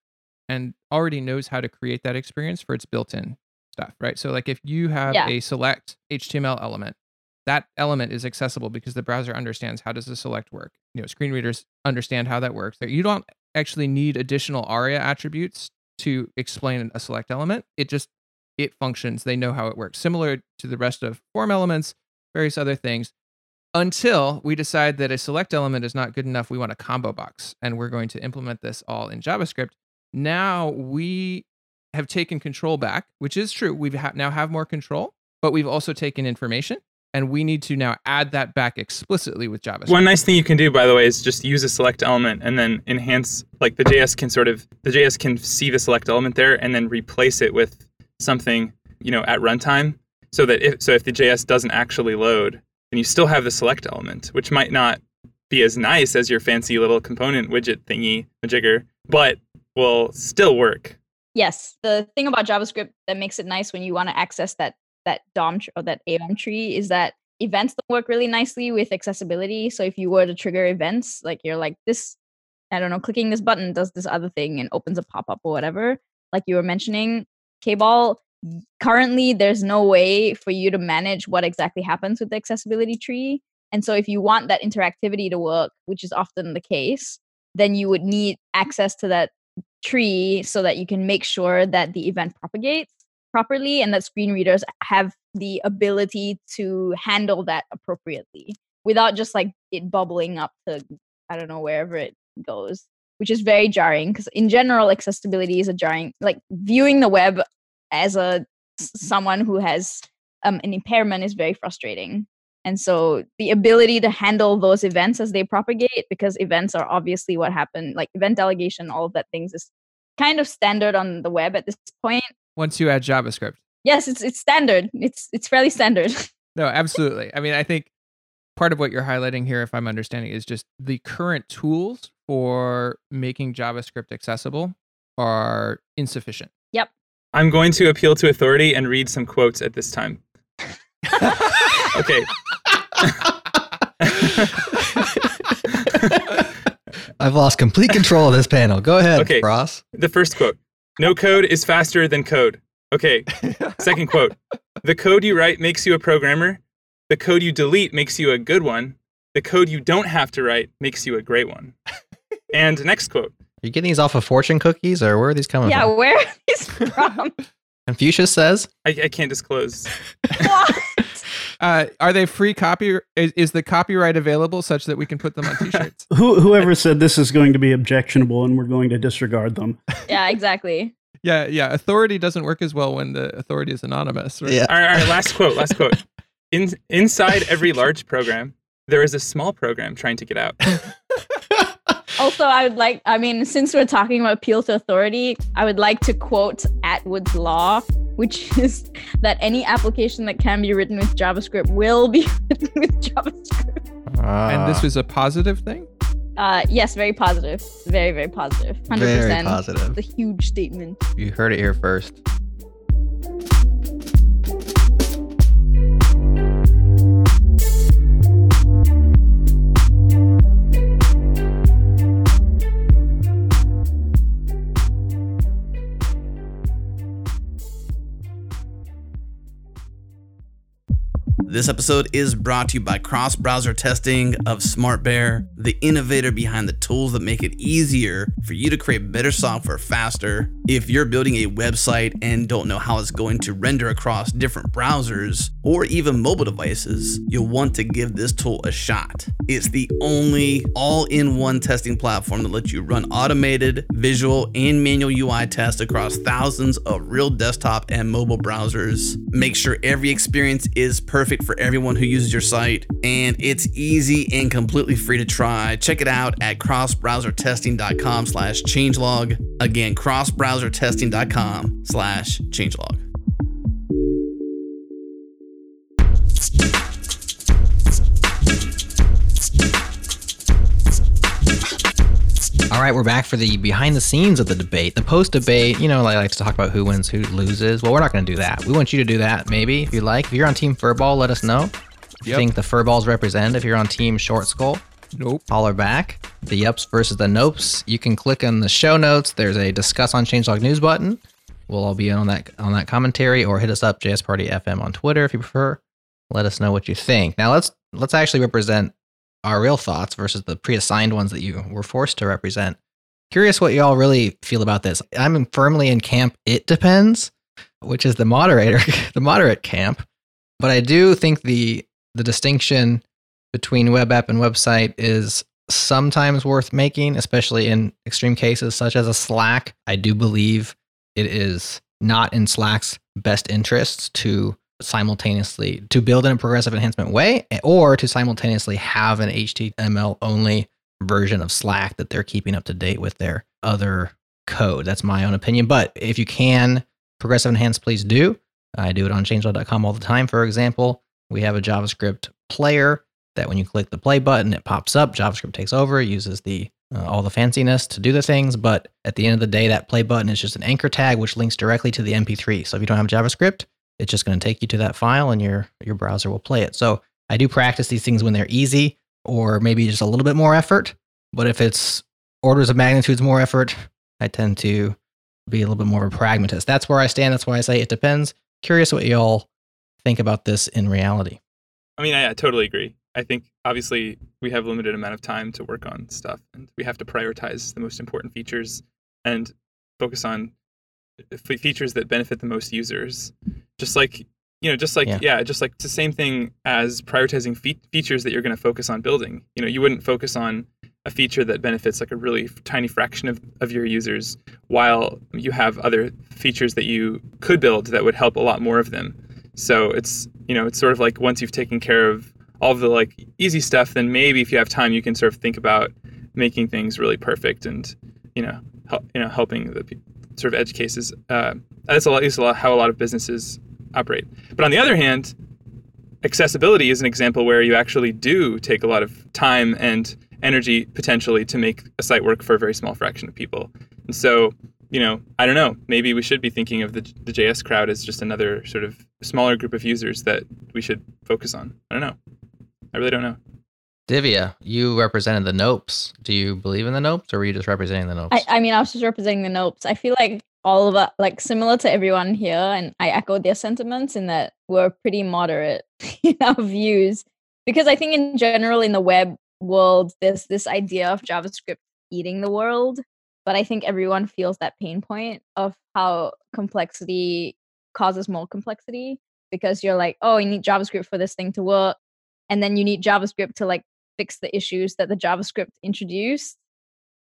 S7: and already knows how to create that experience for its built-in stuff, right? So like if you have
S5: Yeah.
S7: a select HTML element, that element is accessible because the browser understands how does the select work. You know, screen readers understand how that works. You don't actually need additional ARIA attributes to explain a select element. It just it functions. They know how it works. Similar to the rest of form elements, various other things until we decide that a select element is not good enough. We want a combo box, and we're going to implement this all in JavaScript. Now we have taken control back, which is true. We ha- now have more control, but we've also taken information, and we need to now add that back explicitly with JavaScript.
S4: One nice thing you can do, by the way, is just use a select element and then enhance. Like the JS can sort of the JS can see the select element there and then replace it with something you know at runtime, so that if so if the JS doesn't actually load, then you still have the select element, which might not be as nice as your fancy little component widget thingy majigger, but will still work.
S5: Yes, the thing about JavaScript that makes it nice when you want to access that that DOM tr- or that AOM tree is that events don't work really nicely with accessibility. So if you were to trigger events, like you're like this, I don't know, clicking this button does this other thing and opens a pop up or whatever, like you were mentioning, Kball. Currently, there's no way for you to manage what exactly happens with the accessibility tree. And so if you want that interactivity to work, which is often the case, then you would need access to that tree so that you can make sure that the event propagates properly and that screen readers have the ability to handle that appropriately without just like it bubbling up to I don't know wherever it goes, which is very jarring because in general accessibility is a jarring like viewing the web as a someone who has um, an impairment is very frustrating. And so the ability to handle those events as they propagate, because events are obviously what happen, like event delegation, all of that things is kind of standard on the web at this point.
S7: Once you add JavaScript.
S5: Yes, it's it's standard. It's it's fairly standard.
S7: No, absolutely. I mean, I think part of what you're highlighting here, if I'm understanding, is just the current tools for making JavaScript accessible are insufficient.
S4: I'm going to appeal to authority and read some quotes at this time. Okay.
S3: I've lost complete control of this panel. Go ahead,
S4: Okay.
S3: Ross.
S4: The first quote No code is faster than code. Okay. Second quote The code you write makes you a programmer. The code you delete makes you a good one. The code you don't have to write makes you a great one. And next quote
S3: Are you getting these off of fortune cookies or where are these coming
S5: yeah,
S3: from?
S5: Yeah, where are these from?
S3: Confucius says,
S4: I, I can't disclose.
S5: What?
S7: Uh, are they free copy? Is, is the copyright available such that we can put them on t-shirts?
S6: Who, whoever said this is going to be objectionable and we're going to disregard them?
S5: yeah, exactly.
S7: yeah, yeah. Authority doesn't work as well when the authority is anonymous. Right?
S3: yeah.
S4: All right, all right, last quote, last quote. In, inside every large program, there is a small program trying to get out.
S5: Also, I would like, I mean, since we're talking about appeal to authority, I would like to quote Atwood's law, which is that any application that can be written with JavaScript will be written with JavaScript.
S7: And
S3: Ah.
S7: this was a positive thing.
S5: Uh, yes, very positive. Very, very positive. 100%.
S3: Very positive.
S5: It's a huge statement.
S3: You heard it here first.
S1: This episode is brought to you by cross browser testing of SmartBear, the innovator behind the tools that make it easier for you to create better software faster. If you're building a website and don't know how it's going to render across different browsers or even mobile devices, you'll want to give this tool a shot. It's the only all in one testing platform that lets you run automated, visual, and manual UI tests across thousands of real desktop and mobile browsers. Make sure every experience is perfect for everyone who uses your site, and it's easy and completely free to try. Check it out at crossbrowsertesting.com slash changelog. Again, crossbrowsertesting.com slash changelog.
S3: All right, we're back for the behind the scenes of the debate. The post debate, you know, I like to talk about who wins, who loses. Well, we're not going to do that. We want you to do that, maybe, if you like. If you're on Team Furball, let us know. If you
S7: Yep.
S3: think the Furballs represent, if you're on Team Short Skull,
S7: Nope.
S3: holler back. The yups versus the nopes. You can click on the show notes. There's a discuss on changelog news button. We'll all be on that on that commentary, or hit us up JS Party FM on Twitter if you prefer. Let us know what you think. Now let's let's actually represent our real thoughts versus the pre-assigned ones that you were forced to represent. Curious what y'all really feel about this. I'm firmly in camp. It depends, which is the moderator, the moderate camp. But I do think the the distinction between web app and website is sometimes worth making, especially in extreme cases such as a Slack. I do believe it is not in Slack's best interests to simultaneously to build in a progressive enhancement way or to simultaneously have an HTML only version of Slack that they're keeping up to date with their other code. That's my own opinion. But if you can progressive enhance, please do. I do it on changelog.com all the time. For example, we have a JavaScript player that when you click the play button, it pops up. JavaScript takes over, uses the uh, all the fanciness to do the things. But at the end of the day, that play button is just an anchor tag which links directly to the MP3. So if you don't have JavaScript, it's just going to take you to that file, and your your browser will play it. So I do practice these things when they're easy, or maybe just a little bit more effort. But if it's orders of magnitudes more effort, I tend to be a little bit more of a pragmatist. That's where I stand. That's why I say it depends. Curious what y'all think about this in reality.
S4: I mean, I, I totally agree. I think obviously we have limited amount of time to work on stuff, and we have to prioritize the most important features and focus on features that benefit the most users. Just like you know, just like
S3: Yeah.
S4: yeah, just like it's the same thing as prioritizing fe- features that you're going to focus on building. You know, you wouldn't focus on a feature that benefits like a really f- tiny fraction of, of your users while you have other features that you could build that would help a lot more of them. So it's you know it's sort of like once you've taken care of all of the like easy stuff, then maybe if you have time, you can sort of think about making things really perfect and you know help, you know helping the sort of edge cases. Uh, that's a lot, is a lot how a lot of businesses operate. But on the other hand, accessibility is an example where you actually do take a lot of time and energy potentially to make a site work for a very small fraction of people. And so, you know, I don't know, maybe we should be thinking of the, the JS crowd as just another sort of smaller group of users that we should focus on. I don't know. I really don't know.
S3: Divya, you represented the Nopes. Do you believe in the Nopes, or were you just representing the Nopes?
S5: I, I mean, I was just representing the Nopes. I feel like all of us, like similar to everyone here, and I echo their sentiments in that we're pretty moderate in our views. Because I think in general in the web world, there's this idea of JavaScript eating the world. But I think everyone feels that pain point of how complexity causes more complexity because you're like, oh, you need JavaScript for this thing to work. And then you need JavaScript to like fix the issues that the JavaScript introduced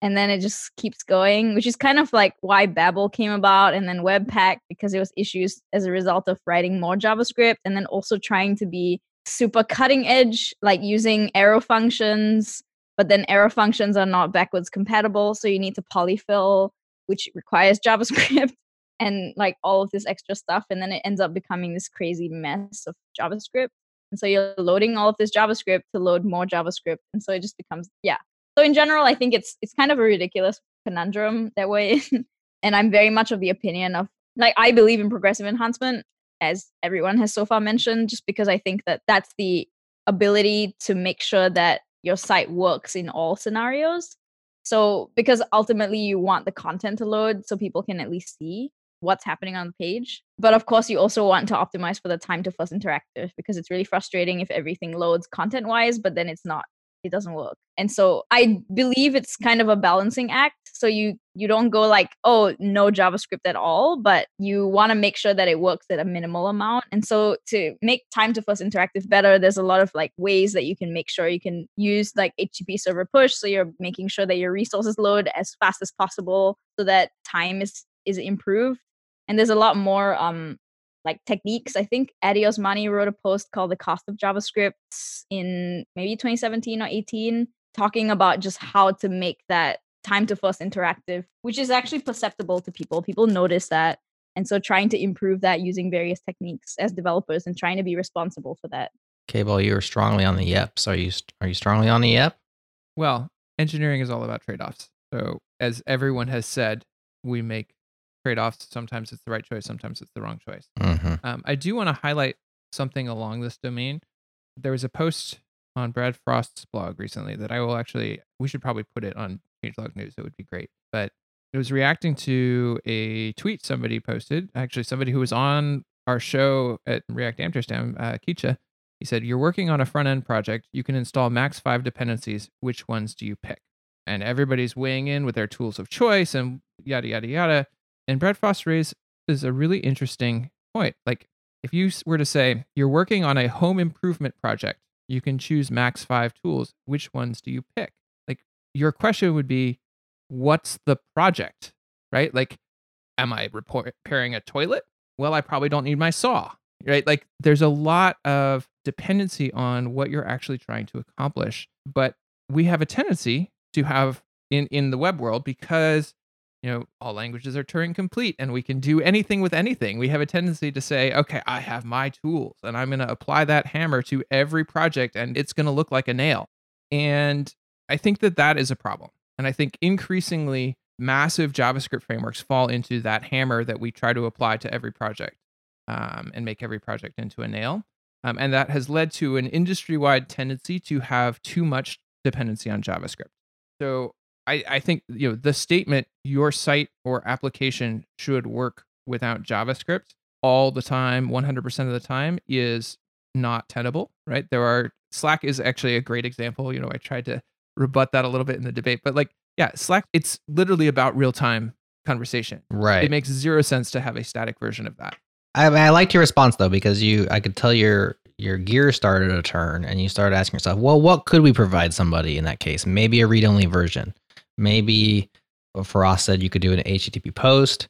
S5: and then it just keeps going, which is kind of like why Babel came about, and then Webpack because there was issues as a result of writing more JavaScript, and then also trying to be super cutting edge, like using arrow functions, but then arrow functions are not backwards compatible, so you need to polyfill, which requires JavaScript, and like all of this extra stuff, and then it ends up becoming this crazy mess of JavaScript. And so you're loading all of this JavaScript to load more JavaScript, and so it just becomes yeah. So in general, I think it's it's kind of a ridiculous conundrum that way, and I'm very much of the opinion of like I believe in progressive enhancement, as everyone has so far mentioned, just because I think that that's the ability to make sure that your site works in all scenarios. So because ultimately you want the content to load so people can at least see what's happening on the page. But of course, you also want to optimize for the time to first interactive because it's really frustrating if everything loads content wise, but then it's not it doesn't work. And so I believe it's kind of a balancing act. So you you don't go like, oh, no JavaScript at all, but you want to make sure that it works at a minimal amount. And so to make time to first interactive better, there's a lot of like ways that you can make sure you can use like HTTP server push. So you're making sure that your resources load as fast as possible so that time is is improved. And there's a lot more um like techniques. I think Addy Osmani wrote a post called The Cost of JavaScript in maybe 2017 or 18, talking about just how to make that time to first interactive, which is actually perceptible to people. People notice that. And so trying to improve that using various techniques as developers and trying to be responsible for that.
S3: KBall, you are strongly on the yeps. Are you are you strongly on the yep?
S7: Well, engineering is all about trade-offs. So as everyone has said, we make trade-offs. Sometimes it's the right choice, sometimes it's the wrong choice.
S3: Mm-hmm.
S7: Um, I do want to highlight something along this domain. There was a post on Brad Frost's blog recently that I will actually, we should probably put it on Changelog News. It would be great. But it was reacting to a tweet somebody posted, actually, somebody who was on our show at React Amsterdam, uh, Kitze. He said, You're working on a front end project. You can install max five dependencies. Which ones do you pick? And everybody's weighing in with their tools of choice and yada, yada, yada. And Brad Frost raises a really interesting point. Like, if you were to say you're working on a home improvement project, you can choose max five tools. Which ones do you pick? Like, your question would be, what's the project, right? Like, am I repairing a toilet? Well, I probably don't need my saw, right? Like, there's a lot of dependency on what you're actually trying to accomplish. But we have a tendency to have in in the web world because you know, all languages are Turing complete and we can do anything with anything. We have a tendency to say, okay, I have my tools and I'm going to apply that hammer to every project and it's going to look like a nail. And I think that that is a problem. And I think increasingly massive JavaScript frameworks fall into that hammer that we try to apply to every project um, and make every project into a nail. Um, and that has led to an industry wide tendency to have too much dependency on JavaScript. So I, I think you know the statement your site or application should work without JavaScript all the time, 100% of the time is not tenable, right? There are Slack is actually a great example. You know, I tried to rebut that a little bit in the debate, but like, yeah, Slack, it's literally about real time conversation.
S3: Right.
S7: It makes zero sense to have a static version of that.
S3: I, I liked your response though because you, I could tell your your gear started to turn, and you started asking yourself, well, what could we provide somebody in that case? Maybe a read only version. Maybe Frost said you could do an HTTP post.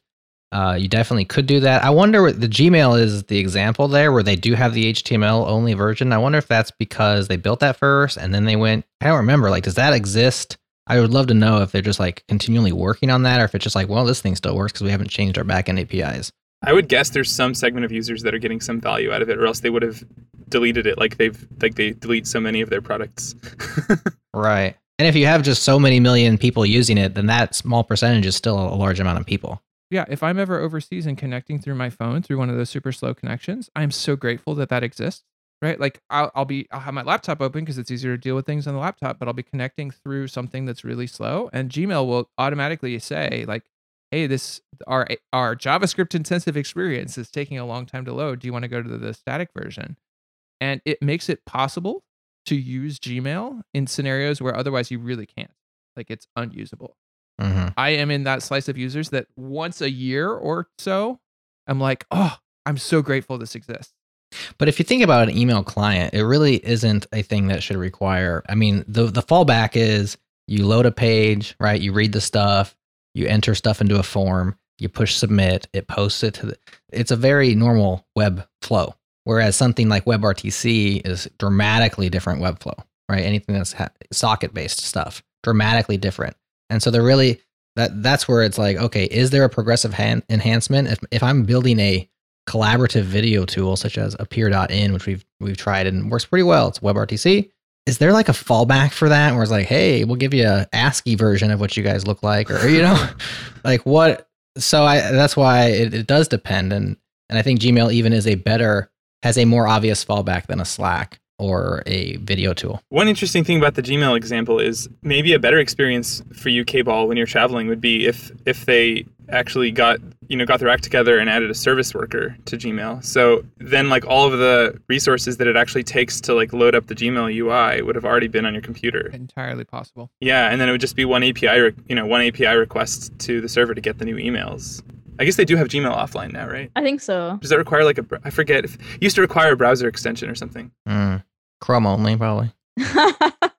S3: Uh, you definitely could do that. I wonder what the Gmail is the example there where they do have the HTML only version. I wonder if that's because they built that first and then they went. I don't remember. Like, does that exist? I would love to know if they're just like continually working on that, or if it's just like, well, this thing still works because we haven't changed our backend APIs.
S4: I would guess there's some segment of users that are getting some value out of it, or else they would have deleted it, like they've like they delete so many of their products.
S3: right. And if you have just so many million people using it, then that small percentage is still a large amount of people.
S7: Yeah, if I'm ever overseas and connecting through my phone through one of those super slow connections, I'm so grateful that that exists. Right? Like I'll, I'll be I'll have my laptop open because it's easier to deal with things on the laptop, but I'll be connecting through something that's really slow, and Gmail will automatically say like, "Hey, this our our JavaScript intensive experience is taking a long time to load. Do you want to go to the static version?" And it makes it possible to use Gmail in scenarios where otherwise you really can't. Like it's unusable.
S3: Mm-hmm.
S7: I am in that slice of users that once a year or so, I'm like, oh, I'm so grateful this exists.
S3: But if you think about an email client, it really isn't a thing that should require. I mean, the the fallback is you load a page, right? You read the stuff, you enter stuff into a form, you push submit, it posts it to the. It's a very normal web flow. Whereas something like WebRTC is dramatically different webflow, right? Anything that's ha- socket based stuff, dramatically different. And so they're really that that's where it's like, okay, is there a progressive hand enhancement? If if I'm building a collaborative video tool such as Appear.in, which we've we've tried and works pretty well, it's WebRTC. is there like a fallback for that where it's like, hey, we'll give you a ASCII version of what you guys look like, or you know, like what? So I that's why it, it does depend, and and I think Gmail even is a better has a more obvious fallback than a Slack or a video tool.
S4: One interesting thing about the Gmail example is maybe a better experience for you, K-ball, when you're traveling would be if if they actually got you know got their act together and added a service worker to Gmail. So then like all of the resources that it actually takes to like load up the Gmail UI would have already been on your computer.
S7: Entirely possible.
S4: Yeah, and then it would just be one API, re- you know, one API request to the server to get the new emails. I guess they do have Gmail offline now, right?
S5: I think so.
S4: Does that require like a? I forget if it used to require a browser extension or something.
S3: Mm. Chrome only, probably.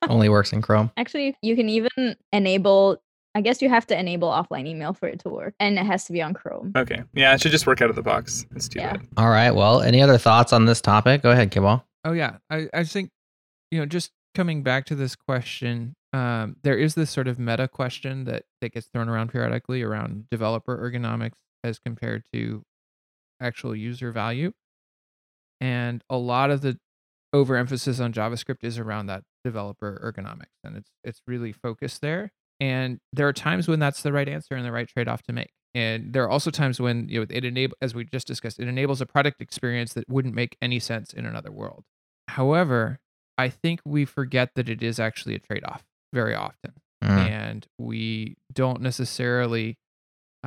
S3: Only works in Chrome.
S5: Actually, you can even enable. I guess you have to enable offline email for it to work, and it has to be on Chrome.
S4: Okay, yeah, it should just work out of the box. It's too
S5: Yeah.
S4: bad.
S3: All right. Well, any other thoughts on this topic? Go ahead, KBall.
S7: Oh yeah, I I think you know just coming back to this question, um, there is this sort of meta question that that gets thrown around periodically around developer ergonomics as compared to actual user value, and a lot of the overemphasis on JavaScript is around that developer ergonomics, and it's it's really focused there. And there are times when that's the right answer and the right trade off to make. And there are also times when you know it enable, as we just discussed, it enables a product experience that wouldn't make any sense in another world. However, I think we forget that it is actually a trade off very often,
S3: Mm.
S7: and we don't necessarily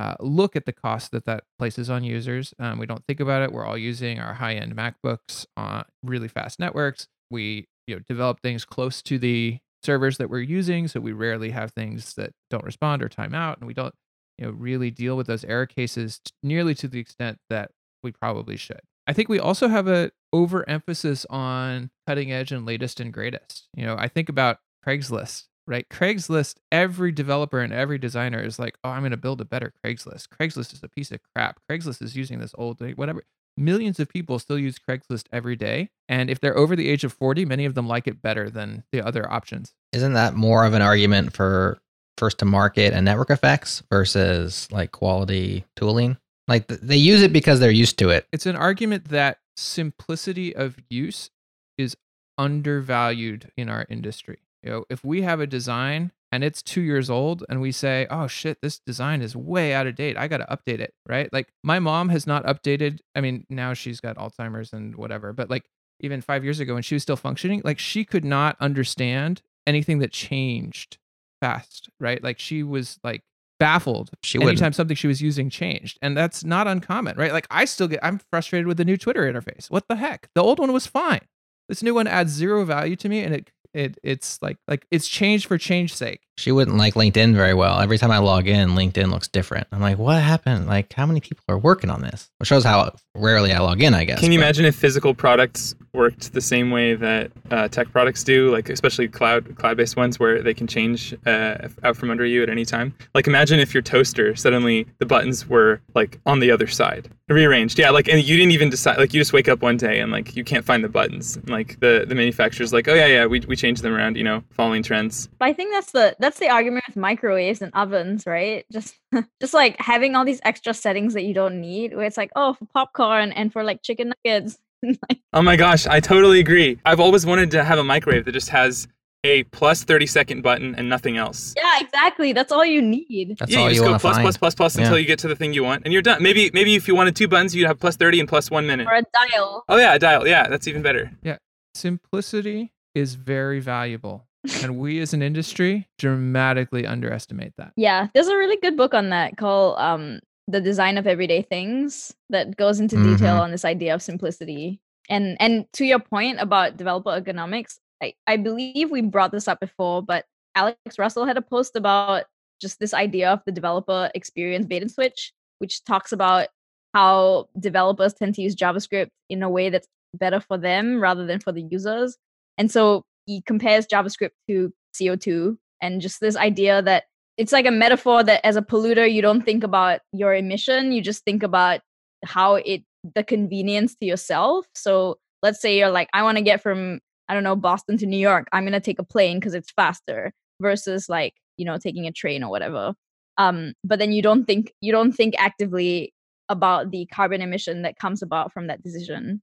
S7: uh, look at the cost that that places on users. Um, we don't think about it. We're all using our high end MacBooks on really fast networks. We you know develop things close to the servers that we're using, so we rarely have things that don't respond or time out, and we don't you know really deal with those error cases t- nearly to the extent that we probably should. I think we also have a overemphasis on cutting edge and latest and greatest. You know, I think about Craigslist, right? Craigslist, every developer and every designer is like, oh, I'm going to build a better Craigslist. Craigslist is a piece of crap. Craigslist is using this old whatever. Millions of people still use Craigslist every day. And if they're over the age of 40, many of them like it better than the other options.
S3: Isn't that more of an argument for first to market and network effects versus like quality tooling? Like th- they use it because they're used to it.
S7: It's an argument that simplicity of use is undervalued in our industry. You know, if we have a design and it's two years old and we say, oh shit, this design is way out of date. I got to update it, right? Like my mom has not updated. I mean, now she's got Alzheimer's and whatever, but like even five years ago when she was still functioning, like she could not understand anything that changed fast, right? Like she was like baffled
S3: She wouldn't.
S7: something she was using changed. And that's not uncommon, right? Like I still get I'm frustrated with the new Twitter interface. What the heck? The old one was fine. This new one adds zero value to me and it it it's like like it's changed for change's sake.
S3: She wouldn't like LinkedIn very well. Every time I log in, LinkedIn looks different. I'm like, what happened? Like, how many people are working on this? Which shows how rarely I log in, I guess.
S4: Can you
S3: but-
S4: imagine if physical products worked the same way that uh, tech products do, like especially cloud cloud-based ones, where they can change uh, out from under you at any time? Like imagine if your toaster suddenly the buttons were like on the other side, rearranged. Yeah, like and you didn't even decide. Like you just wake up one day and like you can't find the buttons. And, like the the manufacturer's like, oh yeah yeah, we we changed them around, you know, following trends.
S5: But I think that's the that's the argument with microwaves and ovens, right? Just just like having all these extra settings that you don't need, where it's like, oh, for popcorn and for like chicken nuggets.
S4: Oh my gosh, I totally agree. I've always wanted to have a microwave that just has a plus 30 second button and nothing else.
S5: yeah, exactly. That's all you need.
S3: That's
S4: yeah,
S3: all
S4: you
S3: you
S4: just go
S3: want to
S4: plus,
S3: find.
S4: plus, plus, plus until
S3: Yeah.
S4: you get to the thing you want, and you're done. Maybe, maybe if you wanted two buttons, you'd have plus 30 and plus one minute.
S5: Or a dial.
S4: Oh yeah, a dial. Yeah, that's even better. Yeah.
S7: Simplicity is very valuable. And we as an industry dramatically underestimate that.
S5: Yeah, there's a really good book on that called um The Design of Everyday Things that goes into detail
S3: Mhm.
S5: on this idea of simplicity. And and to your point about developer ergonomics, I, I believe we brought this up before, but Alex Russell had a post about just this idea of the developer experience bait and switch, which talks about how developers tend to use JavaScript in a way that's better for them rather than for the users. And so he compares JavaScript to CO2 and just this idea that it's like a metaphor that as a polluter, you don't think about your emission, you just think about how it, the convenience to yourself. So let's say you're like, I want to get from, I don't know, Boston to New York. I'm going to take a plane because it's faster versus like, you know, taking a train or whatever. Um, but then you don't think, you don't think actively about the carbon emission that comes about from that decision.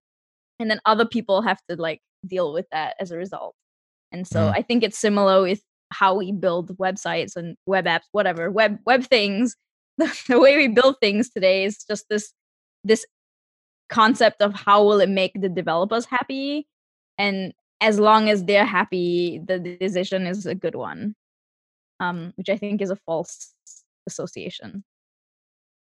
S5: And then other people have to like deal with that as a result. And so
S3: Mm.
S5: I think it's similar with how we build websites and web apps, whatever web web things. The, the way we build things today is just this this concept of how will it make the developers happy, and as long as they're happy, the decision is a good one. Um, which I think is a false association.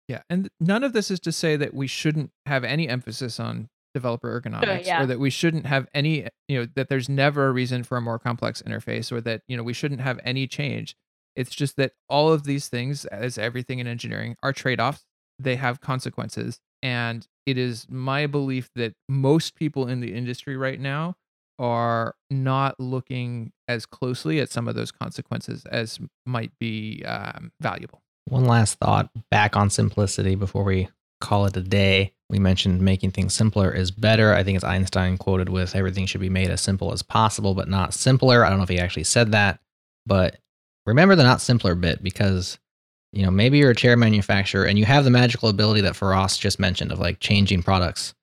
S7: Yeah, and none of this is to say that we shouldn't have any emphasis on developer ergonomics
S5: yeah.
S7: or that we shouldn't have any, you know, that there's never a reason for a more complex interface or that, you know, we shouldn't have any change. It's just that all of these things, as everything in engineering, are trade-offs. They have consequences, and it is my belief that most people in the industry right now are not looking as closely at some of those consequences as might be um, valuable.
S3: One last thought back on simplicity before we call it a day. We mentioned making things simpler is better. I think it's Einstein quoted with everything should be made as simple as possible, but not simpler. I don't know if he actually said that, but remember the not simpler bit because you know maybe you're a chair manufacturer and you have the magical ability that Feross just mentioned of like changing products.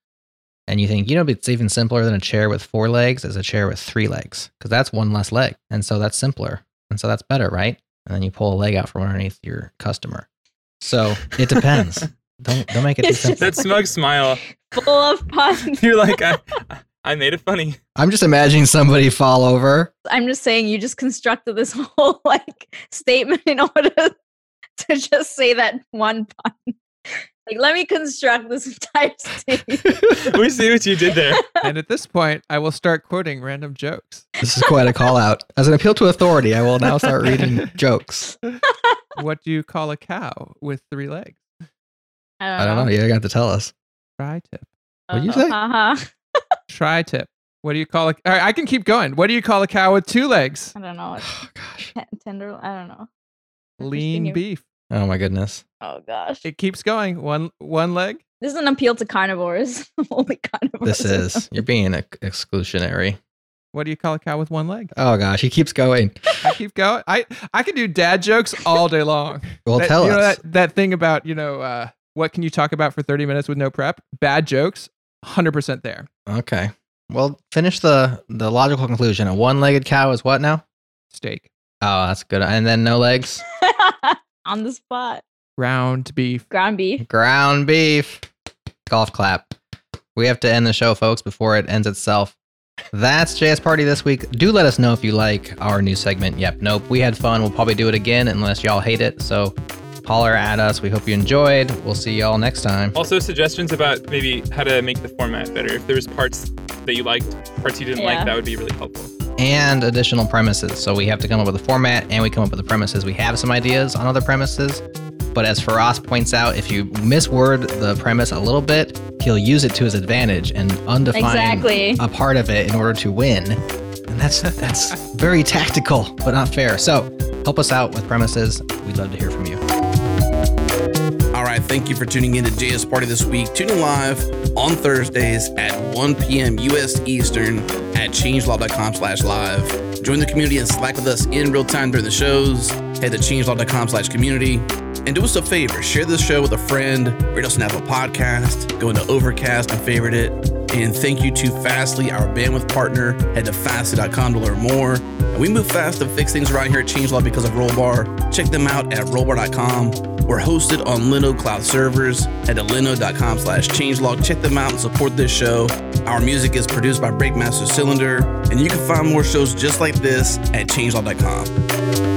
S3: And you think, you know, it's even simpler than a chair with four legs as a chair with three legs because that's one less leg. And so that's simpler. And so that's better, right? And then you pull a leg out from underneath your customer. So it depends. don't don't make it too
S5: It's just-
S3: simple.
S4: That smug smile.
S5: Full of puns.
S4: You're like, I, I made it funny.
S3: I'm just imagining somebody fall over.
S5: I'm just saying you just constructed this whole like statement in order to just say that one pun. Like, let me construct this entire statement.
S4: We see what you did there.
S7: and at this point, I will start quoting random jokes.
S3: This is quite a call out. As an appeal to authority, I will now start reading jokes.
S7: what do you call a cow with three legs?
S3: I don't know. You're going to have to tell us.
S7: Tri tip.
S3: What do you say?
S5: Uh-huh.
S7: Tri tip. What do you call a? All right, I can keep going. What do you call a cow with two legs?
S5: I don't know.
S3: Oh, gosh.
S5: Ten- Tender. I don't know.
S7: Lean beef.
S3: Oh, my goodness.
S5: Oh gosh.
S7: It keeps going. One one leg.
S5: This is an appeal to carnivores. Only carnivores.
S3: This is, you're being ex- exclusionary.
S7: What do you call a cow with one leg?
S3: Oh, gosh. He keeps going.
S7: I keep going. I I can do dad jokes all day long.
S3: Well,
S7: That-
S3: tell
S7: you know that that thing about you know uh, what can you talk about for thirty minutes with no prep? Bad jokes. Hundred percent there.
S3: Okay. Well, finish the, the logical conclusion. A one legged cow is what now?
S7: Steak.
S3: Oh, that's good. And then no legs?
S5: on the spot.
S7: Ground beef.
S5: Ground beef.
S3: Ground beef. Golf clap. We have to end the show, folks, before it ends itself. That's JS Party this week. Do let us know if you like our new segment. Yep, nope. We had fun. We'll probably do it again unless y'all hate it. So holler at us. We hope you enjoyed. We'll see y'all next time.
S4: Also, suggestions about maybe how to make the format better. If there was parts that you liked, parts you didn't
S5: Yeah.
S4: like, that would be really helpful.
S3: And additional premises. So we have to come up with a format and we come up with the premises. We have some ideas on other premises. But as Feross points out, if you misword the premise a little bit, he'll use it to his advantage and undefine
S5: Exactly.
S3: a part of it in order to win. And that's that's very tactical, but not fair. So help us out with premises. We'd love to hear from you.
S1: Thank you for tuning in to JS Party this week. Tune in live on Thursdays at 1 p.m. U.S. Eastern at changelog.com slash live. Join the community and Slack with us in real time during the shows. Head to changelog.com slash community. And do us a favor, share this show with a friend, rate us on Apple Podcast, go into Overcast and favorite it. And thank you to Fastly, our bandwidth partner. Head to fastly.com to learn more. And we move fast to fix things around here at Changelog because of Rollbar. Check them out at rollbar.com. We're hosted on Linode Cloud servers. Head to linode.com slash changelog. Check them out and support this show. Our music is produced by Breakmaster Cylinder. And you can find more shows just like this at changelog.com.